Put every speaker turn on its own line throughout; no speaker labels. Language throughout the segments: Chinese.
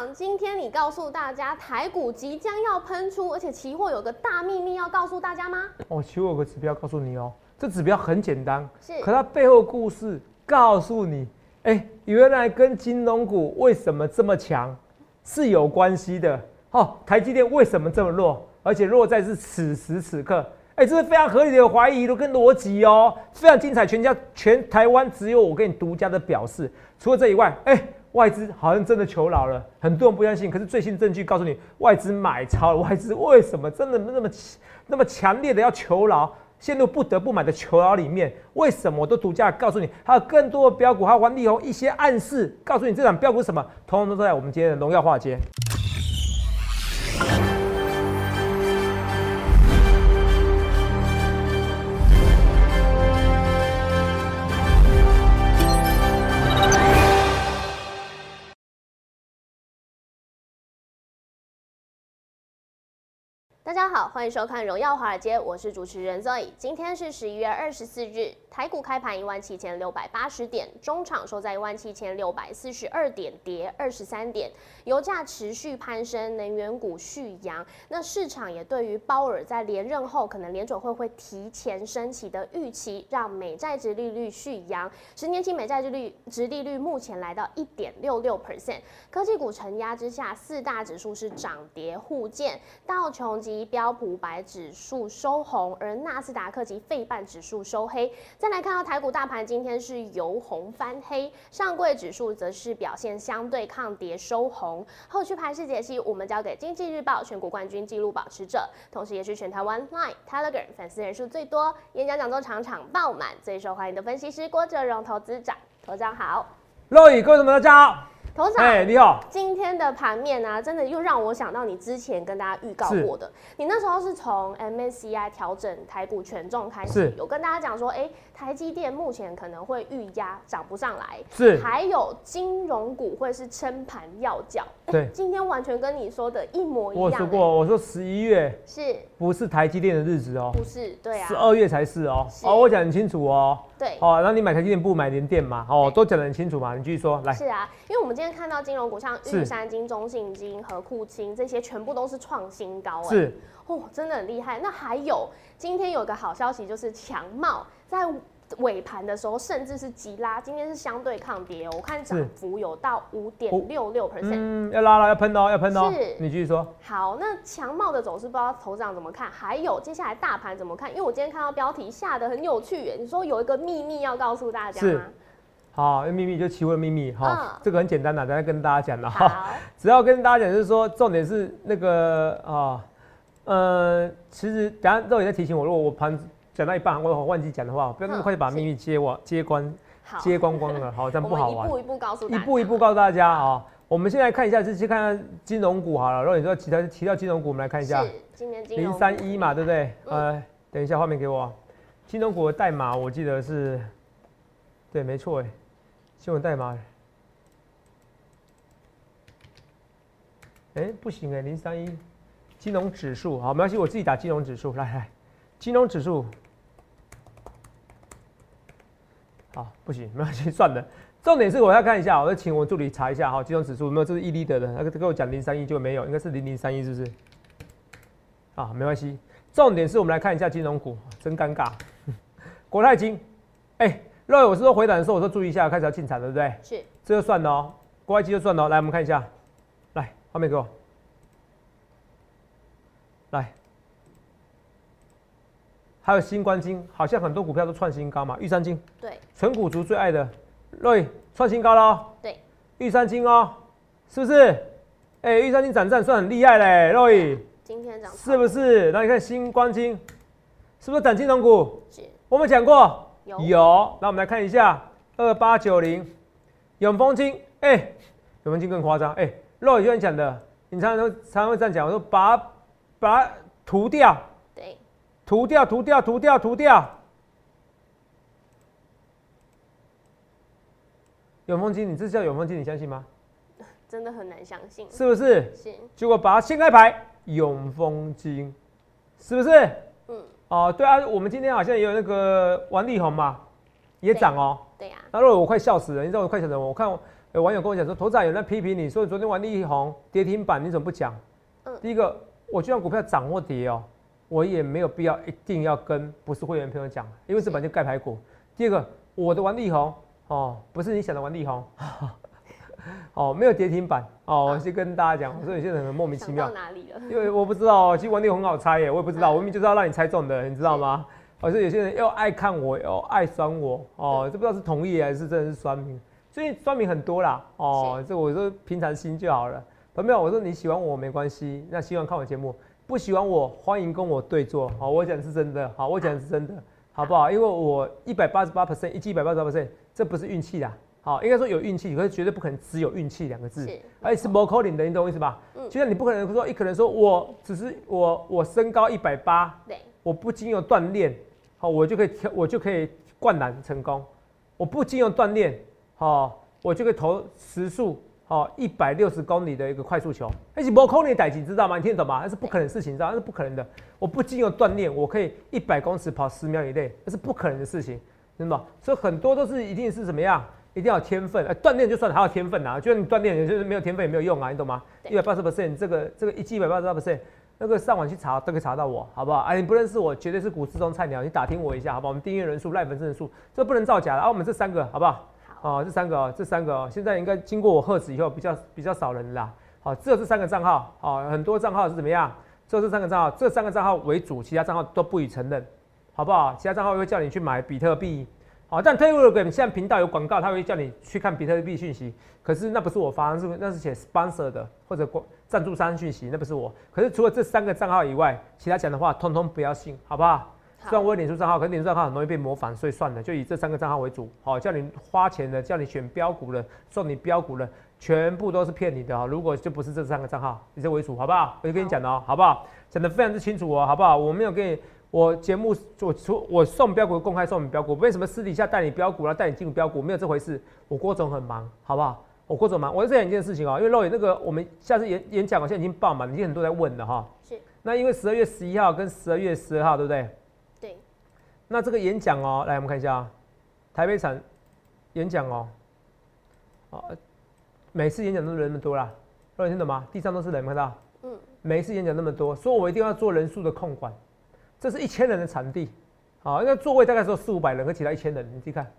长，今天你告诉大家台股即将要喷出，而且期货有个大秘密要告诉大家吗？
哦，期货有个指标告诉你哦，这指标很简单，
是
可它背后故事告诉你，哎，原来跟金融股为什么这么强是有关系的。哦，台积电为什么这么弱，而且弱在是此时此刻，哎，这是非常合理的怀疑跟逻辑哦，非常精彩，全家全台湾只有我跟你独家的表示。除了这以外，哎。外资好像真的求饶了，很多人不相信。可是最新证据告诉你，外资买超了。外资为什么真的那么那么强烈的要求饶，陷入不得不买的求饶里面？为什么我都独家告诉你？还有更多的标股，还有王力宏一些暗示，告诉你这场标股什么？通通都在我们今天的荣耀化街。
大家好，欢迎收看《荣耀华尔街》，我是主持人 Zoe。今天是十一月二十四日，台股开盘一万七千六百八十点，中场收在一万七千六百四十二点，跌二十三点。油价持续攀升，能源股续扬。那市场也对于鲍尔在连任后可能联准会会提前升息的预期，让美债值利率续扬。十年期美债值率值利率目前来到一点六六 percent。科技股承压之下，四大指数是涨跌互见，道琼及标普白指数收红，而纳斯达克及费半指数收黑。再来看到台股大盘，今天是由红翻黑，上柜指数则是表现相对抗跌收红。后续盘势解析，我们交给经济日报选股冠军纪录保持者，同时也是全台湾 Line、Telegram 粉丝人数最多、演讲讲座场场爆满、最受欢迎的分析师郭哲荣投资长，头长好，
各位同学大家好。
头长，
哎，你好！
今天的盘面啊，真的又让我想到你之前跟大家预告过的。你那时候是从 MSCI 调整台股权重开始，有跟大家讲说，哎，台积电目前可能会预压涨不上来，
是，
还有金融股会是撑盘要角。
对，
今天完全跟你说的一模一样。
我说过，我说十一月
是，
不是台积电的日子哦？
不是，对啊，
十二月才是哦。哦，我讲很清楚哦。
对，
哦，然后你买台积电不买联电嘛？哦，都讲得很清楚嘛。你继续说，来。
是啊，因为我们今天看到金融股，像玉山金、中信金、和库金这些，全部都是创新高。
是，
哦，真的很厉害。那还有，今天有个好消息，就是强茂在。尾盘的时候，甚至是急拉，今天是相对抗跌哦。我看涨幅有到五点六六 percent。
嗯，要拉了，要喷哦，要喷哦。
是，
你继续说。
好，那强茂的走势不知道头长怎么看？还有接下来大盘怎么看？因为我今天看到标题下的很有趣耶，你说有一个秘密要告诉大家吗？
好，秘密就期货秘密哈，这个很简单的，等下跟大家讲的
哈。
只要跟大家讲，就是说重点是那个啊，呃，其实等下肉也在提醒我，如果我盘。讲到一半，我忘记讲的话，不要那么快就把秘密揭完、揭光、揭光光了，好，这样不好玩。
一步一步告诉，
一步一步告诉大家啊。我们现在看一下，就先看金融股好了。如果你说其他提到金融股，我们来看一下，
今年
零三一嘛，对不对？呃，等一下画面给我，金融股的代码我记得是，对，没错，哎，新闻代码，哎，不行哎，零三一，金融指数，好，没关系，我自己打金融指数，来来，金融指数。好，不行，没关系，算了。重点是我要看一下，我要请我助理查一下哈，金融指数有没有？这是伊利德的，那个跟我讲零三一就没有，应该是零零三一，是不是？啊，没关系。重点是我们来看一下金融股，真尴尬。国泰金，哎，若我是说回档的时候，我说注意一下，开始要进场，对不对？
是。
这就算了哦，国泰金就算了。来，我们看一下，来，画面给我，来。还有新冠金，好像很多股票都创新高嘛。玉山金，
对，
纯股族最爱的，瑞创新高了。
对，
玉山金哦，是不是？哎，玉山金涨涨算很厉害嘞，瑞。
今天涨。
是不是？那你看新冠金，是不是涨金融股？
是。
我们讲过。
有。
有。那我们来看一下二八九零，永丰金，哎，永丰金更夸张，哎，瑞就像讲的，你常常常常会这样讲，我说把把它涂掉。涂掉，涂掉，涂掉，涂掉。永丰金，你这叫永丰金，你相信吗？
真的很难相信，
是不是？
是。
结果把它掀开牌，永丰金，是不是？嗯。哦，对啊，我们今天好像也有那个王力宏嘛，也涨哦。
对呀。
那若我快笑死了，你知道我快笑死了，我看有网友跟我讲说，头仔有人批评你说昨天玩力宏跌停板，你怎么不讲？
嗯
第一个，我就算股票涨或跌哦，我也没有必要一定要跟不是会员朋友讲，因为这本就盖牌股。第二个，我的玩力红哦，不是你想的玩力红，哦，没有跌停板哦，我先跟大家讲，我说有些人很莫名其妙，
哪里了？
因为我不知道，其实玩力很好猜耶，我也不知道，我明明就是要让你猜中的，你知道吗？而且有些人又爱看我，又爱酸我，哦，这不知道是同意还是真的是酸民。最近酸民很多啦，哦，这我说平常心就好了。朋友，我说你喜欢我没关系，那希望看我节目，不喜欢我欢迎跟我对坐，好，我讲的是真的，好，我讲的是真的，好不好？因为我一百八十八 percent，一季一百八十八 percent，这不是运气啦，好，应该说有运气，可是绝对不可能只有运气两个字。
是
而且是 m o c o l i n 的，你懂我意思吧？
嗯
就像你不可能说一可能说我只是我我身高一百八，
对，
我不经由锻炼，好，我就可以跳，我就可以灌篮成功。我不经由锻炼，好，我就可以投时速好一百六十公里的一个快速球。那是 l i n 的代级，知道吗？你听得懂吗？那是不可能的事情，知道？那是不可能的。我不经由锻炼，我可以一百公尺跑十秒以内，那是不可能的事情，真的吗？所以很多都是一定是怎么样？一定要天分，呃，锻炼就算了，还要天分啊！就算你锻炼，就是没有天分也没有用啊，你懂吗？一百八十 percent，这个这个一季一百八十八 percent，那个上网去查都可以查到我，好不好？啊，你不认识我，绝对是股市中菜鸟，你打听我一下，好不好？我们订阅人数、赖粉丝人数，这不能造假的啊！我们这三个，好不好？哦，这三个哦，这三个哦，现在应该经过我核实以后，比较比较少人啦。好，只有这三个账号，哦，很多账号是怎么样？只有这三个账号，这三个账号为主，其他账号都不予承认，好不好？其他账号会叫你去买比特币，好，但 Telegram 现在频道有广告，他会叫你去看比特币讯息，可是那不是我发，是那是写 sponsor 的或者广赞助商讯息，那不是我。可是除了这三个账号以外，其他讲的话通通不要信，好不好？虽然我有脸书账号，可是脸书账号很容易被模仿，所以算了，就以这三个账号为主。好，叫你花钱的，叫你选标股的，送你标股的，全部都是骗你的哦。如果就不是这三个账号，以这为主，好不好？我就跟你讲了哦，好不好？讲的非常之清楚哦，好不好？我没有给你，我节目我出我送标股公开送你标股，为什么私底下带你标股，然后带你进入标股，没有这回事。我郭总很忙，好不好？我郭总忙，我再讲一件事情哦，因为肉眼那个我们下次演演讲，我现在已经爆满，已经很多人在问了哈。
是，
那因为十二月十一号跟十二月十二号，对不对？
对，
那这个演讲哦，来我们看一下啊，台北场演讲哦，哦，每次演讲都人那么多啦，各位听懂吗？地上都是人，看到？
嗯，
每一次演讲那么多，所以我一定要做人数的控管。这是一千人的场地，好，那座位大概只有四五百人，和其他一千人，你自己看，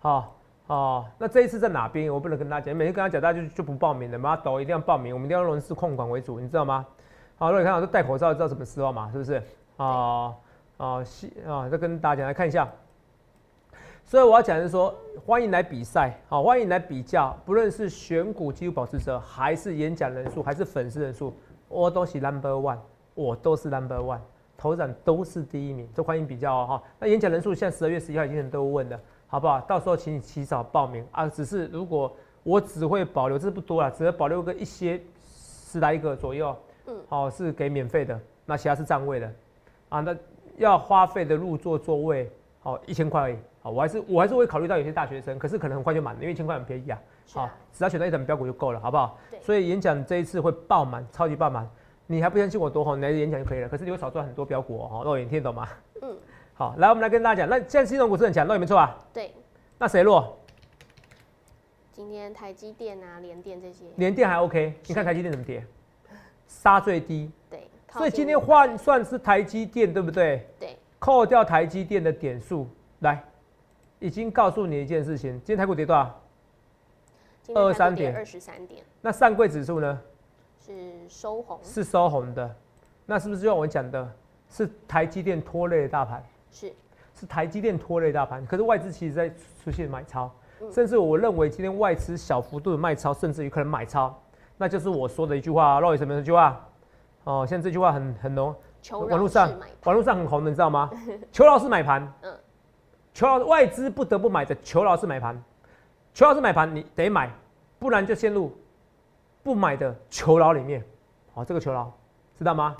好。哦，那这一次在哪边？我不能跟大家讲，每次跟他讲，大家就就不报名了。妈抖一定要报名，我们一定要人事控管为主，你知道吗？好，如果你看我都戴口罩，知道什么时候嘛？是不是？哦哦，西啊，再跟大家讲来看一下。所以我要讲的是说，欢迎来比赛，好，欢迎来比较，不论是选股纪录保持者，还是演讲人数，还是粉丝人数，我都是 number one，我都是 number one，头展都是第一名，都欢迎比较哦哈。那演讲人数现在十二月十一号已经很多问了，好不好？到时候请你提早报名啊。只是如果我只会保留，这不多了，只会保留个一些十来个左右，
嗯
好、是给免费的，那其他是占位的，啊，那要花费的入座座位，好一千块而已，好，我还是我还是会考虑到有些大学生，可是可能很快就满了，因为一千块很便宜啊，好
是啊，，
只要选到一档标股就够了，好不好？
对？
所以演讲这一次会爆满，超级爆满，你还不相信我多红，你来演讲就可以了，可是你会少赚很多标股哦，哦肉眼听得懂吗？
嗯，
好，来我们来跟大家讲，那现在金融股是很强，肉眼没错啊，
对，
那谁弱？
今天台积电啊、联电这些，
联电还 OK，你看台积电怎么跌，杀最低，
对，靠
所以今天换算是台积电，对不对？
对，
扣掉台积电的点数，来，已经告诉你一件事情，今天台股跌多少？
今天
23点。
二十三点。
那上柜指数呢？
是收红，
是收红的，那是不是就像我讲的，是台积电拖累的大盘？
是。
是台积电拖累大盘，可是外资其实在出现买超，
嗯。
甚至我认为今天外资小幅度的卖超，甚至于可能买超，那就是我说的一句话，肉眼什么一句话？哦，现在这句话很很浓，
求
网络上网络上很红的，你知道吗？求老师买盘，
嗯
求老外资不得不买的求老师买盘，求老师买盘你得买，不然就陷入不买的求饶里面。好、这个求饶知道吗？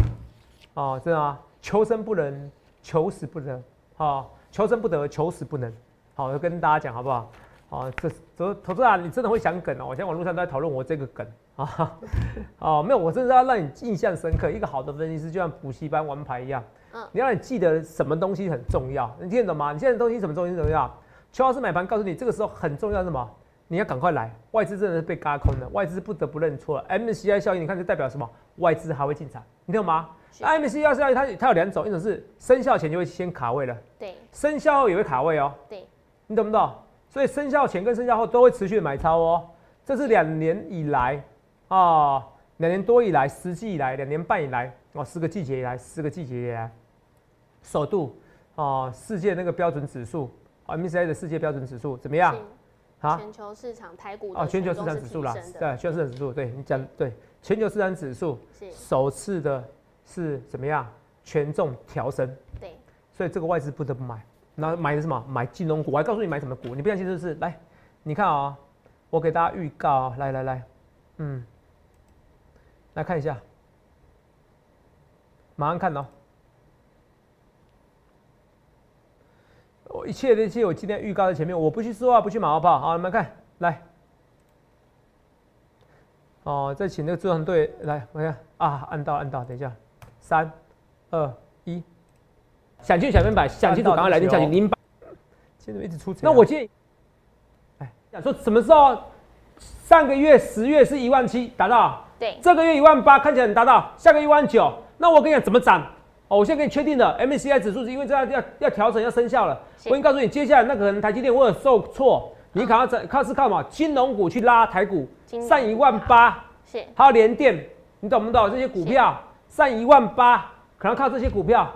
哦，知道吗？求生不能，求死不能。好、求生不得，求死不能。好，我跟大家讲好不好？哦，这投投资啊，你真的会想梗哦。我现在网络上都在讨论我这个梗啊。哦，没有，我真的是要让你印象深刻。一个好的分析师就像补习班玩牌一样，
嗯
你要让你记得什么东西很重要，你听得懂吗？你现在的东西什么东西很重要？邱老师买盘告诉你，这个时候很重要是什么？你要赶快来，外资真的是被嘎空的，外资不得不认错了。MCI 效应，你看这代表什么？外资还会进场，你懂吗？
那
MCI 效应它它有两种，一种是生效前就会先卡位了，
对
生效后也会卡位哦。
对，
你懂不懂？所以生效前跟生效后都会持续的买超哦。这是两年以来啊，两年多以来，十季以来，两年半以来，哦，四个季节以来，四个季节以来，首度哦，世界那个标准指数啊，MCI 的世界标准指数怎么样？
啊，全球市场台股
哦，全球市场指数啦，对，全球市场指数，对你讲对，全球市场指数首次的是怎么样？权重调升，
对，
所以这个外资不得不买。那买的什么？买金融股。我还告诉你买什么股，你不相信是不是？来，你看啊，我给大家预告，来来来，嗯，来看一下，马上看哦。我一切的一切，我今天预告在前面，我不去说话，不去马后炮。好，你们看，来，哦，再请那个助团队来，我看啊，按到按到，等一下，三、二、一，想去想明白，想清楚，赶快来电下去，零八，现在一直出那我建议，哎，想说什么时候？上个月十月是一万七达到，
对，
这个月一万八看起来很达到，下个月一万九，那我跟你讲怎么涨？哦，我现在给你确定了，MCI 指数是因为这样要要调整要生效了。我已经告诉你，接下来那可能台积电或者受挫，你可能在靠是靠嘛金融股去拉台股上一万八，
是。
还有联电，你懂不懂？这些股票上一万八，可能靠这些股票，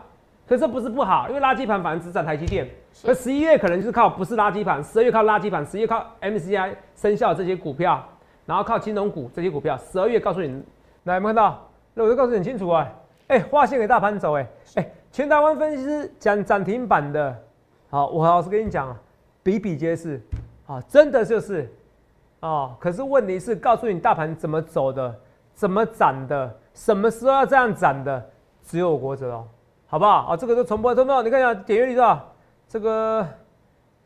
可是不是不好，因为垃圾盘反而只涨台积电。而十一月可能就是靠不是垃圾盘，十二月靠垃圾盘，十一月靠 MCI 生效这些股票，然后靠金融股这些股票，十二月告诉你，来有没有看到？那我就告诉你很清楚啊。哎，划线给大盘走，哎。哎，全台湾分析师讲涨停板的，好，我老实跟你讲啊，比比皆是，啊，真的就是，啊，可是问题是告诉你大盘怎么走的，怎么涨的，什么时候要这样涨的，只有国者哦，好不好？啊，这个都重播，重播，你看一下点阅率多少？这个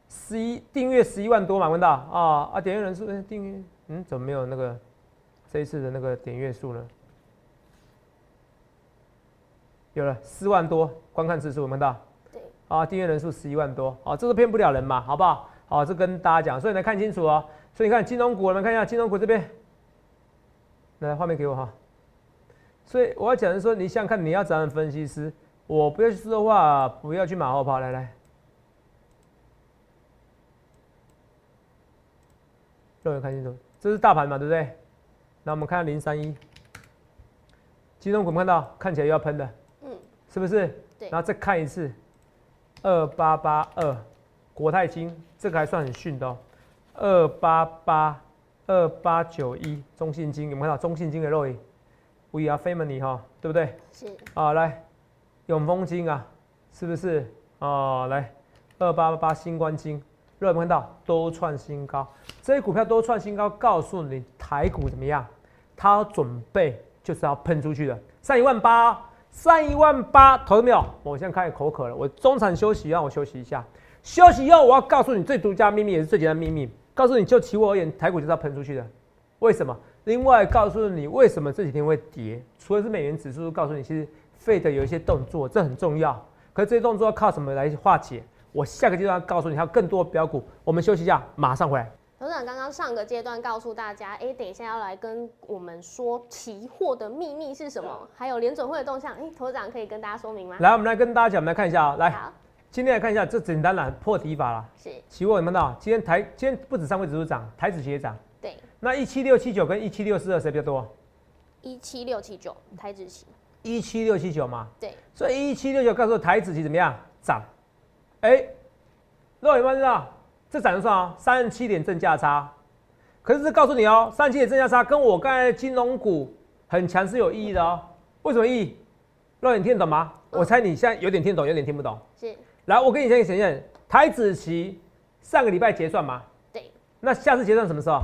十一订阅十一万多嘛，问到啊啊，点阅人数订阅，嗯，怎么没有那个这一次的那个点阅数呢？有了四万多观看次数，有没有到？
对。
啊，订阅人数十一万多，啊，这个骗不了人嘛，好不好？好，这跟大家讲，所以来看清楚哦。所以你看金融股，我们看一下金融股这边，来画面给我哈。所以我要讲的是说，你想看你要找分析师，我不要去说话，不要去马后炮，来来。让我看清楚，这是大盘嘛，对不对？那我们看零三一，金融股看到看起来又要喷的。是不是？
对。
然后再看一次，二八八二，国泰金这个还算很逊的哦。二八八二八九一，中信金有没有看到中信金的肉眼？We are family 哈，对不对？
是。
啊，来，永丰金啊，是不是？哦，来，二八八八新冠金，有没有看到都创新高？这些股票都创新高，告诉你台股怎么样？它准备就是要喷出去的，上一万八。上一万八，投了没有？我现在开始口渴了，我中场休息，让我休息一下。休息以后，我要告诉你最独家秘密，也是最简单秘密。告诉你就其我而言，台股就是要喷出去的。为什么？另外告诉你为什么这几天会跌？除了是美元指数，告诉你其实费的有一些动作，这很重要。可是这些动作要靠什么来化解？我下个阶段告诉你，还有更多标股。我们休息一下，马上回来。
董事长刚刚上个阶段告诉大家，哎，等一下要来跟我们说期货的秘密是什么，还有联准会的动向，哎，董事长可以跟大家说明吗？
来，我们来跟大家讲，我们来看一下啊，来，今天来看一下，这简单了，破题法了。
是
期货有没有到？今天台今天不止上位指数涨，台指期也涨。
对。
那一七六七九跟一七六四二谁比较多？
一七六七九台指期。
一七六七九嘛。
对。
所以一七六九告诉台子期怎么样？涨。哎，各位有没有知道？这涨得算啊，三十七点正价差。可是告诉你哦，三十七点正价差跟我刚才金融股很强是有意义的哦。为什么意义？让你听懂吗？我猜你现在有点听懂，有点听不懂。
是。
来，我给你先承认台子期上个礼拜结算吗？
对。
那下次结算什么时候？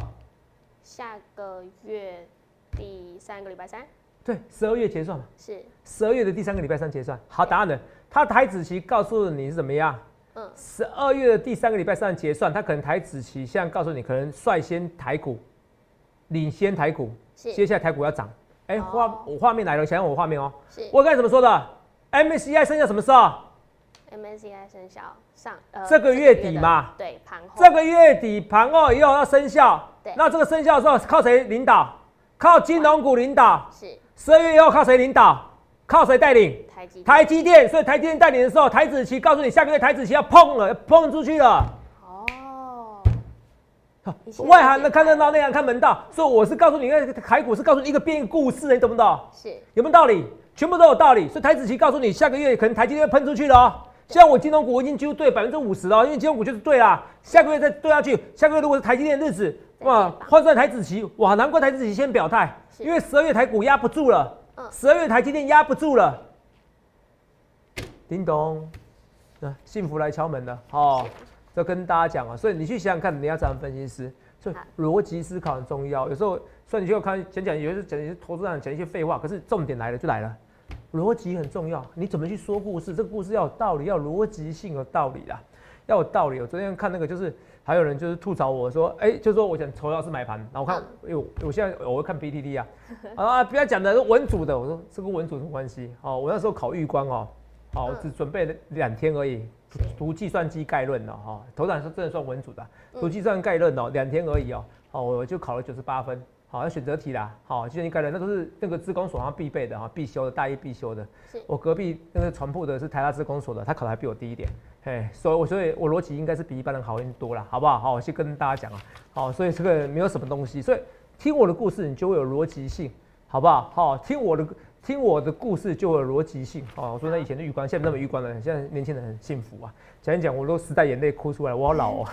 下个月第三个礼拜三。
对，十二月结算嘛。
是。
十二月的第三个礼拜三结算。好，答案呢？他台子期告诉你是怎么样？十二月的第三个礼拜三结算，他可能台子期现在告诉你，可能率先台股领先台股，接下来台股要涨。哎，画我画面来了，想想我画面哦。我刚才怎么说的？MCI 生效什么时候
MSCI 生效上呃
这个月底嘛
的对盘后
这个月底盘后以后要生效
对，
那这个生效的时候靠谁领导？靠金融股领导。
是
十二月以后靠谁领导？靠谁带领？
台积
台积电。所以台积电带领的时候，台子期告诉你下个月台子期要碰了，要碰出去了。外行的看热闹，内行看门道。所以我是告诉你，那个台股是告诉你一个变一个故事，你懂不懂？
是
有没有道理？全部都有道理。所以台子期告诉你，下个月可能台积电会喷出去了哦。像我金融股我已经几乎对百分之五十了，因为金融股就是对啦。下个月再对下去，下个月如果是台积电的日子，哇，换算台子期，哇，难怪台子期先表态，
是
因为十二月台股压不住了
嗯，
十二月台积电压不住了。叮咚，啊，幸福来敲门了，哦，这跟大家讲啊，所以你去想想看，你要怎样分析师，所以
好
逻辑思考很重要。有时候，虽然你就看讲讲，有时候讲一些投资上讲一些废话，可是重点来了就来了，逻辑很重要。你怎么去说故事？这个故事要有道理，要有逻辑性，有道理啦，要有道理。我昨天看那个，就是还有人就是吐槽我说，哎、就说我想筹要是买盘，然后我看，哎呦，我现在我会看 PTT 啊，啊，不要讲的是文组的，我说这跟文组什么关系？哦，我那时候考预官哦，好，我只准备了两天而已，读计算机概论哦，哈，头长是真的算文组的，读计算概论哦，两天而已哦，好，我就考了九十八分，好，要选择题啦，好，计算机概论那都是那个自工所上必备的哈，必修的，大一必修的
是。
我隔壁那个床铺的是台大自工所的，他考的还比我低一点，嘿，所以我所以我逻辑应该是比一般人好很多了，好不好？好，我先跟大家讲啊，好，所以这个没有什么东西，所以听我的故事你就会有逻辑性，好不好？好，听我的听我的故事就有逻辑性。哦，我说那以前的玉官，现在那么玉官了，现在年轻人很幸福啊。讲一讲，我都时代眼泪哭出来，我好老哦。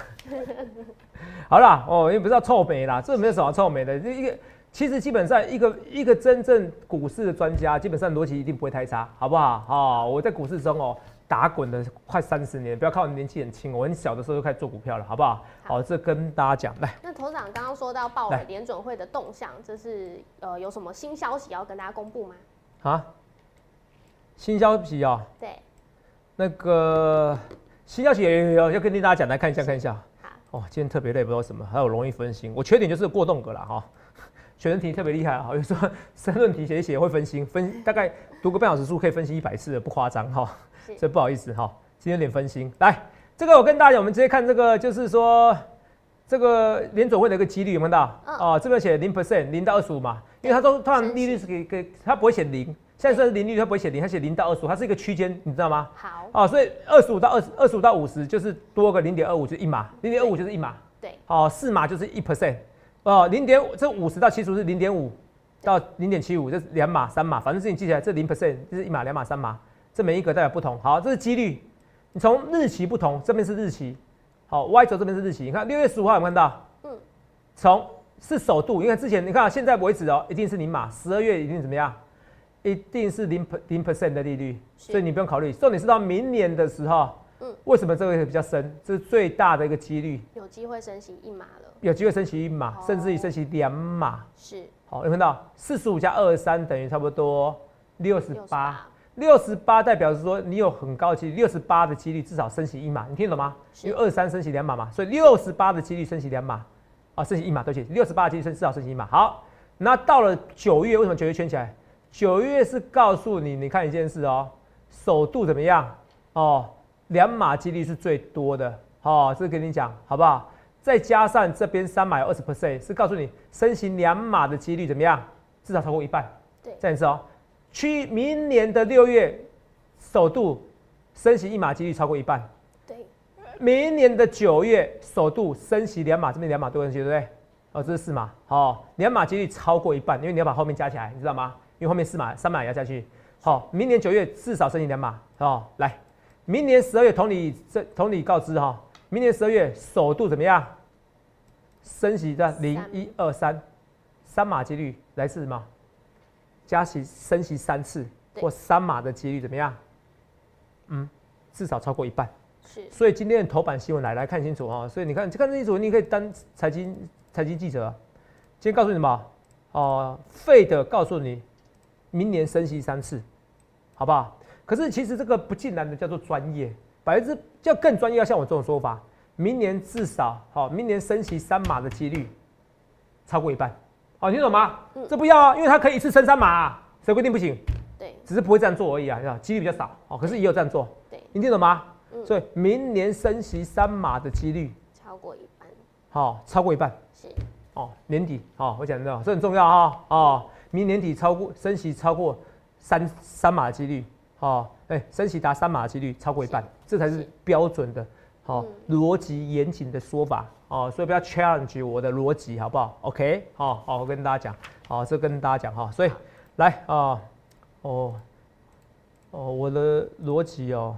好啦，哦，也不是要臭美啦，这没有什么臭美的。这一个其实基本上一个一个真正股市的专家，基本上逻辑一定不会太差，好不好？哦，我在股市中哦打滚了快三十年，不要看我年纪很轻，我很小的时候就开始做股票了，好不好？好，这跟大家讲，来。
那头长刚刚说到鲍
来
尔联准会的动向，这是呃有什么新消息要跟大家公布吗？
啊，新消息啊，
对，
那个新消息有有有要跟大家讲，来看一下看一下。
好，
哦，今天特别累，不知道为什么，还有容易分心。我缺点就是过动格了哈，选择题特别厉害哈，有时候 申论题写一写会分心，分大概读个半小时书可以分析一百次，不夸张哈。
是
所以不好意思哈，今天有点分心。来，这个我跟大家讲，我们直接看这个，就是说这个联总会的一个几率有没有看到？
嗯。
哦，这边写零 percent，零到二十五嘛，因为它都通常利率是给给它不会写零，现在算是零利率，它不会写零，它写零到二十五，它是一个区间，你知道吗？
好，
哦，所以二十五到二十，二十五到五十就是多个零点二五，就是一码，零点二五就是一码，
对，
哦，四码就是一 percent，哦，零点这五十到七十是零点五到零点七五，这是两码三码，反正是你记起来，这零 percent 就是一码两码三码，这每一个代表不同。好，这是几率，你从日期不同，这边是日期，好，Y 轴这边是日期，你看六月十五号有没有看到？
嗯，
从是首度，因为之前你看现在为止哦，一定是零码，十二月一定怎么样？一定是零零 percent 的利率，所以你不用考虑。重点是到明年的时候，
嗯
为什么这个会比较深？这是最大的一个几率，
有机会升息一码了，
有机会升息一码，
哦
甚至于升息两码。
是
好，有看到四十五加二十三等于差不多六十八
，68
六十八代表是说你有很高的几率，六十八的几率至少升息一码，你听懂吗？因为二三升息两码嘛，所以六十八的几率升息两码，啊，升息一码，对不起，六十八的几率升至少升息一码。好，那到了九月，为什么九月圈起来？九月是告诉你，你看一件事哦，首度怎么样？哦，两码几率是最多的，哦，这个跟你讲好不好？再加上这边三码有二十 percent，是告诉你升息两码的几率怎么样？至少超过一半。
对
再一次哦，去明年的六月，首度升息一码几率超过一半。
对，
明年的九月，首度升息两码，这边两码多升息，对不对？哦，这是四码，好、两码几率超过一半，因为你要把后面加起来，你知道吗？因为后面四码、三码也要加去。好、明年九月至少升息两码，哦，来，明年十二月同理这同理告知哈、明年十二月首度怎么样？升息的零一二三，三码几率来自什么？加息升息三次或三码的几率怎么样？嗯，至少超过一半。
是
所以今天的头版新闻来来看清楚哈、所以你看看清楚，你可以当财经财经记者啊。今天告诉你什么？哦、费的告诉你，明年升息三次，好不好？可是其实这个不尽然的叫做专业，百分之叫更专业，要像我这种说法，明年至少好、明年升息三码的几率超过一半，好、你听懂吗？
嗯。
这不要啊，因为它可以一次升三码、啊，谁规定不行？
对。
只是不会这样做而已啊，是吧？几率比较少，哦，可是也有这样做。
对，
你听懂吗？所以明年升息三码的几率
超过一半，
好、超过一半。
是。
哦，年底哦，我讲的这很重要啊哦，明年底超过升息超过三三码的几率哦，哎、升息达三码的几率超过一半，这才是
是。
标准的好逻辑严谨的说法哦，所以不要 challenge 我的逻辑好不好？OK 好、好，我跟大家讲好、这跟大家讲哈、所以来啊、哦哦，我的逻辑哦。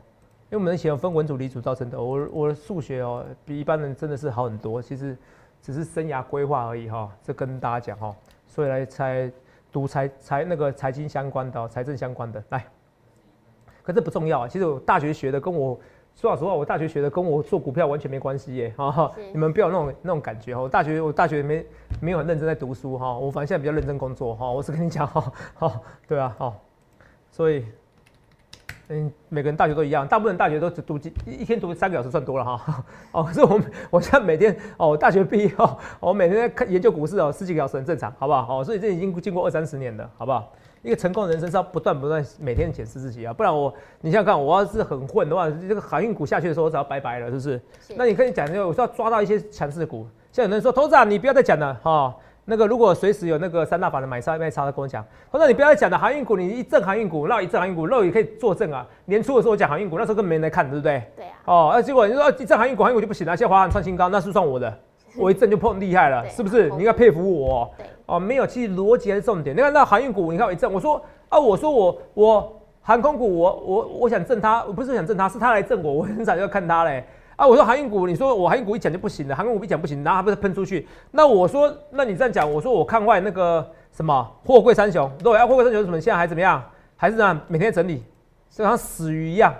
因为我们以前分文组、理组造成的，我我的数学哦比一般人真的是好很多，其实只是生涯规划而已哈、这跟大家讲哈、所以来猜读财财那个财经相关的、哦、财政相关的来，可这不重要啊。其实我大学学的跟我说老实话，我大学学的跟我做股票完全没关系耶哈、哈你们不要有那种那种感觉哈。我大学我大学没没有很认真在读书哈、我反正现在比较认真工作哈、我是跟你讲哈，哈、对啊哈、所以。嗯，每个人大学都一样，大部分大学都只读几一一天读三个小时算多了哈。哦，可是我我现在每天哦，我大学毕业哦，我每天在看研究股市哦，十几个小时很正常，好不好？哦，所以这已经经过二三十年了，好不好？一个成功的人生是要不断不断每天检视自己啊，不然我你想想看，我要是很混的话，这个航运股下去的时候，我早要拜拜了，是不是？
是
那你可以讲，我是要抓到一些强势的股。像有人说，投资长你不要再讲了哈、那个如果随时有那个三大法的买超卖超，他跟我讲，投资长你不要再讲了，航运股你一震航运股，那一震航运股，肉也可以作证啊。年初的时候我讲航运股，那时候根本没人来看，对不对？
对啊，
哦，那、结果你说一震航运股，航运股就不行了，现在华航创新高，那是算我的，我一震就碰厉害了，是不是？你应该佩服我哦。哦，没有，其实逻辑还是重点。你看那航运股，你看我一震，我说啊，我说我我航空股，我我我想震它，我不是想震它，是它来震我，我很早就要看它嘞。啊，我说航运股，你说我航运股一讲就不行了，航空股一讲不行，然后还不是喷出去？那我说，那你这样讲，我说我看坏那个什么货柜三雄，对，啊，货柜三雄怎么现在还怎么样？还是这样每天整理，就像死鱼一样，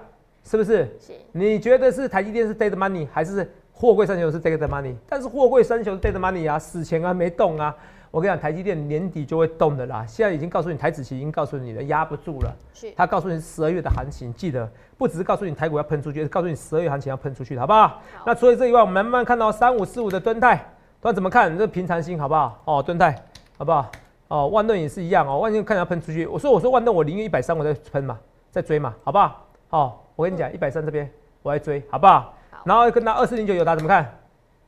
是不是？
是
你觉得是台积电是 dead money 还是货柜三雄是 dead money？但是货柜三雄是 dead money 啊，死前啊没动啊。我跟你讲，台积电年底就会动的啦。现在已经告诉你，台子期已经告诉你了，压不住了。
是
他告诉你十二月的行情，记得不只是告诉你台股要喷出去，是告诉你十二月行情要喷出去，好不好？那除了这以外，我们慢慢看到三五四五的敦泰，敦泰怎么看？这平常心好不好？哦，敦泰好不好？哦，万润也是一样哦，万润看要喷出去。我说我说万润我宁愿一百三我再喷嘛，再追嘛，好不好？哦，我跟你讲，一百三这边我来追，好不好？
好
然后跟他二四零九友达怎么看？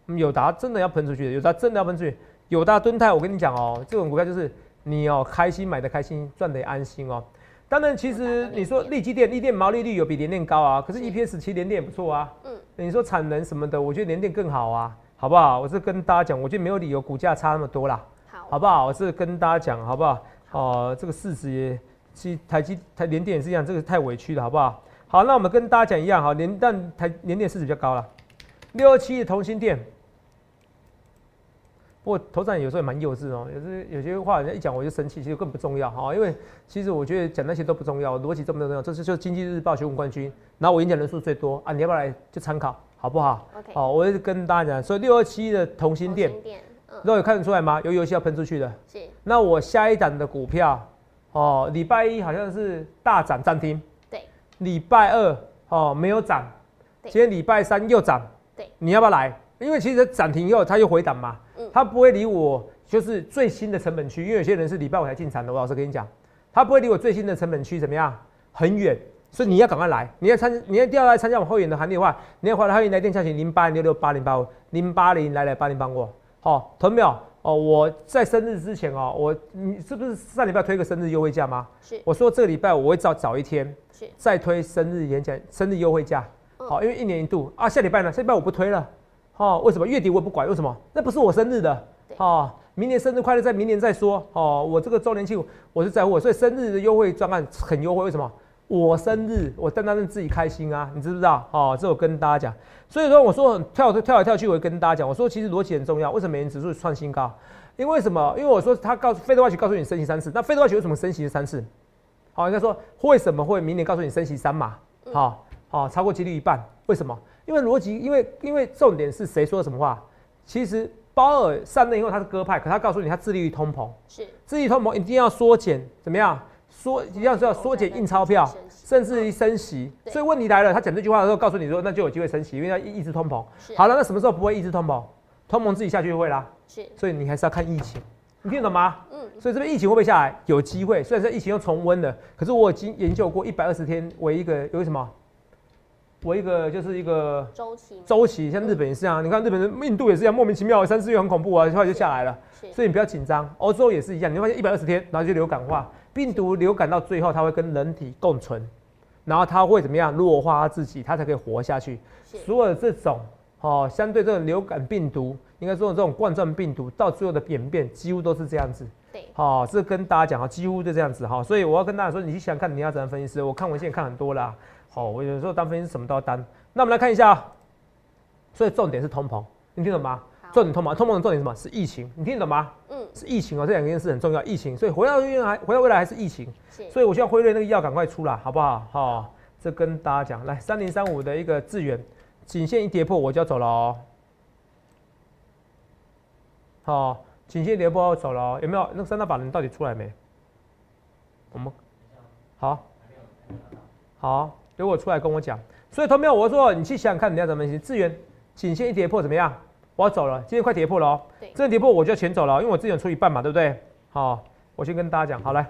嗯友达真的要喷出去的，友达真的要喷出去。友达、敦泰，我跟你讲哦，这种股票就是你哦开心买的开心，赚的也安心哦。当然，其实你说利基电，利电毛利率有比联电高啊，可是 EPS 其实联电也不错啊。
嗯，
你说产能什么的，我觉得联电更好啊，好不好？我是跟大家讲，我觉得没有理由股价差那么多啦，
好，
好不好？我是跟大家讲，好不好？哦、这个市值也，其实台积台联电也是一样，这个太委屈了，好不好？好，那我们跟大家讲一样，哈，联但台联电市值比较高了，六二七的同心店。不过头上有时候也蛮幼稚哦，有时有些话人家一讲我就生气，其实更不重要哈，因为其实我觉得讲那些都不重要，逻辑这么重要，这是就是经济日报选股冠军，然后我演讲人数最多啊，你要不要来就参考好不好
？OK，
好，我就跟大家讲，所以六二七的同心店，都有看得出来吗？有游戏要喷出去的，
是
那我下一档的股票，哦，礼拜一好像是大涨涨停，
对，
礼拜二哦没有涨，今天礼拜三又涨，
对，
你要不要来？因为其实涨停以后它又回档嘛，
嗯。
它不会离我就是最新的成本区，因为有些人是礼拜五才进场的，我老实跟你讲，它不会离我最新的成本区怎么样？很远，所以你要赶快来，你要参，你要第二来参加我们会员的行列的话，你要回来会员来电下询零八零六六八零八五零八零来来八零帮我，好、同没有？哦，我在生日之前哦，我你是不是上礼拜推个生日优惠价吗？
是
我说这个礼拜我会早早一天
是
再推生日演讲生日优惠价，
嗯
好、因为一年一度啊，下礼拜呢？下礼拜我不推了，哦，为什么？月底我也不管，为什么？那不是我生日的
对，
哦，明年生日快乐，在明年再说，哦，我这个周年庆我是在乎，所以生日的优惠专案很优惠，为什么？我生日，我单单是自己开心啊，你知不知道？哦，这我跟大家讲，所以说我说跳跳来跳去，我会跟大家讲，我说其实逻辑很重要，为什么美元指数创新高？因为什么？因为我说他告诉费德外奇告诉你升息三次，那费德外奇为什么升息三次？好，应该说为什么会明年告诉你升息三码？好、好、超过几率一半，为什么？因为逻辑，因为因为重点是谁说什么话？其实鲍尔上任以后他是鸽派，可他告诉你他致力于通膨，
是
致力于通膨一定要缩减，怎么样？缩一定要是要缩减印钞票，甚至于升息。所以问题来了，他讲这句话的时候，告诉你说那就有机会升息，因为要抑制通膨。好了，那什么时候不会抑制通膨？通膨自己下去就会啦。
是
所以你还是要看疫情，你听得懂吗？
嗯
所以这边疫情会不会下来？有机会，虽然说疫情又重温了，可是我已经研究过一百二十天为一个有什么我一个就是一个
周期
周期，像日本也是这样，你看日本的印度也是一样，莫名其妙三四月很恐怖啊，后来就下来了。
是
所以你不要紧张，欧洲也是一样，你会发现一百二十天，然后就流感化，病毒流感到最后它会跟人体共存，然后它会怎么样弱化它自己，它才可以活下去。所有的这种哦，相对这种流感病毒，应该说这种冠状病毒，到最后的演变几乎都是这样子。
对
好、这跟大家讲啊，几乎就这样子哈，所以我要跟大家说，你去想看你要怎样分析师，我看文献看很多啦。好、我有时候当分析师什么都要当。那我们来看一下，所以重点是通膨，你听懂吗？
好
重点通膨，通膨的重点是什么？是疫情，你听得懂吗？
嗯
是疫情哦，这两件事很重要。疫情，所以回到未来，回到未来还是疫情，所以我希望辉瑞那个药赶快出来，好不好？好、这跟大家讲，来三零三五的一个资源，颈线一跌破我就要走了哦。好、颈线一跌破要走了哦，有没有？那个三大法人到底出来没？我们好，好，如果出来跟我讲。所以同没有，我说你去想想看，你要怎么分析？资源颈线一跌破怎么样？我要走了，今天快跌破了哦。
对
这跌破我就要钱走了，因为我资源出一半嘛，对不对？好，我先跟大家讲，好来。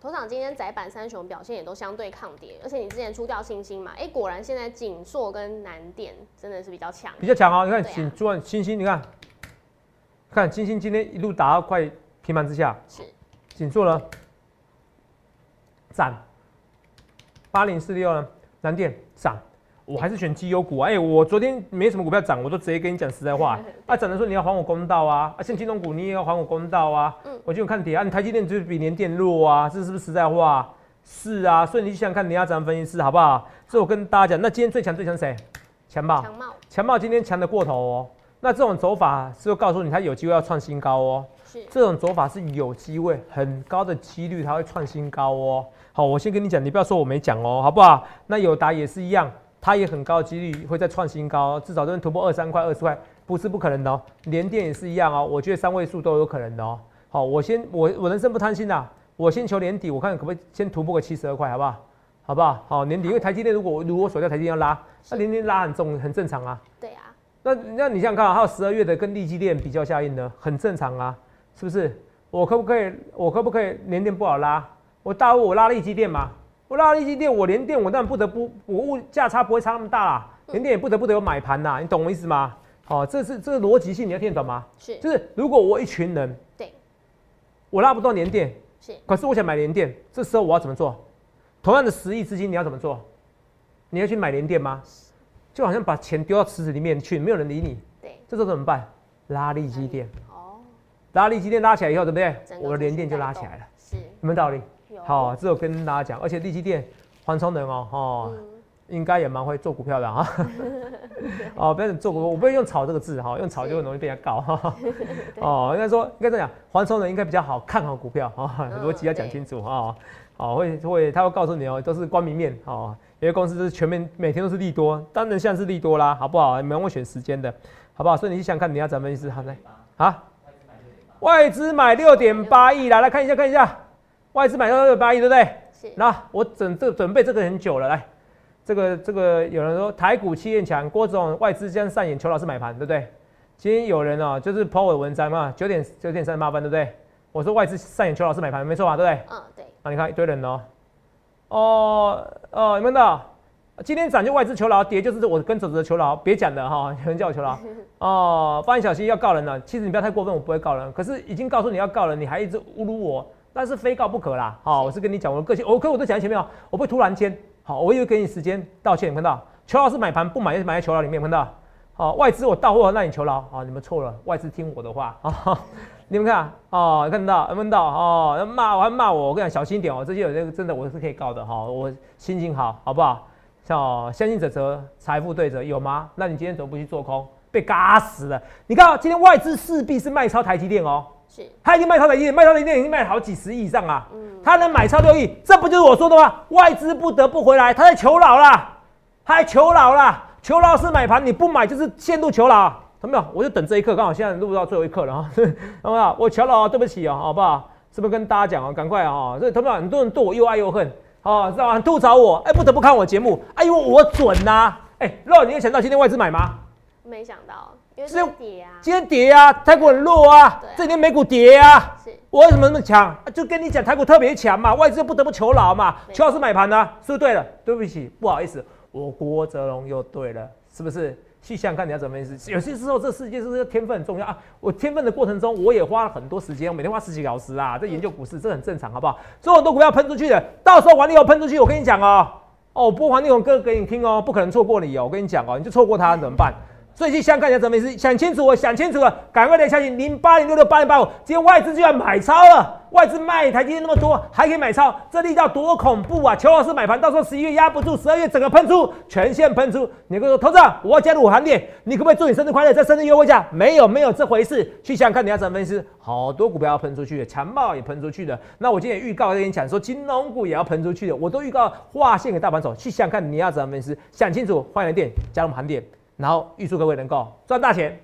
头场今天窄板三雄表现也都相对抗跌，而且你之前出掉星星嘛，哎、果然现在锦硕跟南电真的是比较强。
比较强哦。你看锦昨晚星星，你看，看星星今天一路打到快平盘之下，
是
锦硕呢涨，八零四六呢，南电涨。我还是选绩优股啊！哎、我昨天没什么股票涨，我都直接跟你讲实在话。啊，涨的时候你要还我公道啊！啊，像金融股你也要还我公道啊！
嗯
我就看跌啊，你台积电就是比联电弱啊，这是不是实在话？是啊，所以你去想想看，你要怎样分析师好不好？所以我跟大家讲，那今天最强最强谁？强茂。
强茂
强茂今天强的过头哦，那这种走法是不是告诉你它有机会要创新高哦？
是
这种走法是有机会，很高的几率它会创新高哦。好，我先跟你讲，你不要说我没讲哦，好不好？那友达也是一样，它也很高的几率会再创新高，至少都能突破二三块、二十块，不是不可能的哦。联电也是一样哦，我觉得三位数都有可能的哦。好，我先我我人生不贪心啦，我先求年底，我看可不可以先突破个七十二块，好不好？好不好？好，年底因为台积电如果如果锁掉台积电要拉，那年底拉很重很正常啊。
对啊，
那那你想想看啊，还有十二月的跟利基电比较效应呢，很正常啊，是不是？我可不可以？我可不可以年电不好拉？我大物我拉利基电嘛，我拉利基电，我连电我当然不得不，我物价差不会差那么大啦，连电也不得不得有买盘呐，你懂我意思吗？哦、这是这个逻辑性你要听得懂吗？
是
就是如果我一群人，
对，
我拉不动连电，
是
可是我想买连电，这时候我要怎么做？同样的十亿资金，你要怎么做？你要去买连电吗？就好像把钱丢到池子里面去，没有人理你，
对
这时候怎么办？拉力基电，
哦，
拉力基电拉起来以后，对不对我的连电就拉起来了，
是
有没有道理？
有
好，这我跟大家讲，而且利基电黄崇仁哦，哦，
嗯
应该也蛮会做股票的哈。哦，不要做股，我不会用炒这个字哈，用炒就很容易被人家告哈。哦，应该说应该这样讲，黄崇仁应该比较好看好股票哈，
嗯
逻辑要讲清楚哈。哦，会会他会告诉你哦，都是光明面哦。有些公司就是全面每天都是利多，当然像是利多啦，好不好？你们会选时间的，好不好？所以你想想看你要怎么意思，好来啊，外资买六点八亿啦，来看一下看一下，外资买到六点八亿，对不对？
是
那我准这准备这个很久了，来，这个这个有人说台股气焰强，郭总外资将上演邱老师买盘，对不对？今天有人哦，就是 po 我的文章嘛，九点九点三十八分，对不对？我说外资上演邱老师买盘，没错吧？对不对？
嗯对
啊，你看一堆人哦，哦哦，你们的今天涨就外资求饶，跌就是我跟走着求饶，别讲了哈，有人叫我求饶 哦，发现小心要告人了。其实你不要太过分，我不会告人，可是已经告诉你要告人，你还一直侮辱我，那是非告不可啦。好、我是跟你讲我的个性，我可我都讲在前面哦，我不会突然间，好，我也会给你时间道歉，有看到？求老师买盘，不买就买在求饶里面，有看到？好、外资我到货，那你求饶，好、你们错了，外资听我的话啊。你们看哦，看到有看到哦？骂我还骂我，我跟你讲小心一点哦，这些有这个真的我是可以告的哈、我心情好，好不好？像、哦、相信者则财富对折有吗？那你今天怎么不去做空？被嘎死了！你看、哦、今天外资势必是卖超台积电哦，
是
他已经卖超台积电，卖超台积电已经卖了好几十亿以上啊，
嗯
他能买超六亿，这不就是我说的吗？外资不得不回来，他在求饶啦，他在求饶啦，求饶是买盘，你不买就是陷入求饶。懂没有？我就等这一刻，刚好现在录到最后一刻了哈，懂没有？我求饶，对不起啊，好不好？是不是跟大家讲啊？赶快啊！所以懂没有？很多人对我又爱又恨，哦，知道吗？吐槽我，哎，不得不看我节目，哎呦，我准呐、哎，肉，你有想到今天外资买吗？
没想到，
是
是跌啊，
今天跌啊，台股很弱啊这几天美股跌啊，我为什么那么强？啊就跟你讲，台股特别强嘛，外资不得不求饶嘛，求饶是买盘的、是不是对了？对不起，不好意思，我郭泽龙又对了，是不是？去想看你要怎么意思。有些时候这世界是不是天分很重要啊。我天分的过程中，我也花了很多时间，我每天花十几个小时啊，在研究股市，这很正常，好不好？所以很多股票喷出去的，到时候黄力宏喷出去，我跟你讲哦，哦，播黄力宏歌给你听哦，不可能错过你哦，我跟你讲哦，你就错过他怎么办？所以去香港，你要怎么意思？想清楚我想清楚了，赶快来相信零八零六六八零八五，今天外资居然买超了，外资卖台积电那么多，还可以买超，这力道多恐怖啊！邱老师买盘，到时候十一月压不住，十二月整个喷出，全线喷出。你跟我说，投资者，我要加入我行列，你可不可以祝你生日快乐，在生日优惠价？没有，没有这回事。去想看你要怎么分析？好多股票要喷出去的，强暴也喷出去的。那我今天预告跟你讲说，金融股也要喷出去的，我都预告划线给大盘手，去想看你要怎么分析？想清楚，欢迎店加入行列。然后预祝各位能够赚大钱。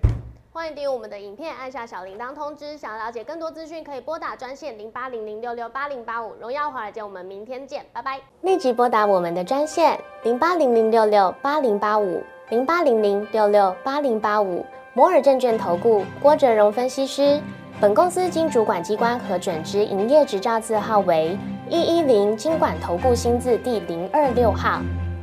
欢迎订阅我们的影片，按下小铃铛通知。想要了解更多资讯，可以拨打专线零八零零六六八零八五。荣耀华尔街，我们明天见，拜拜。立即拨打我们的专线零八零零六六八零八五零八零零六六八零八五。摩尔证券投顾郭哲荣分析师。本公司经主管机关核准之营业执照字号为一一零金管投顾新字第零二六号。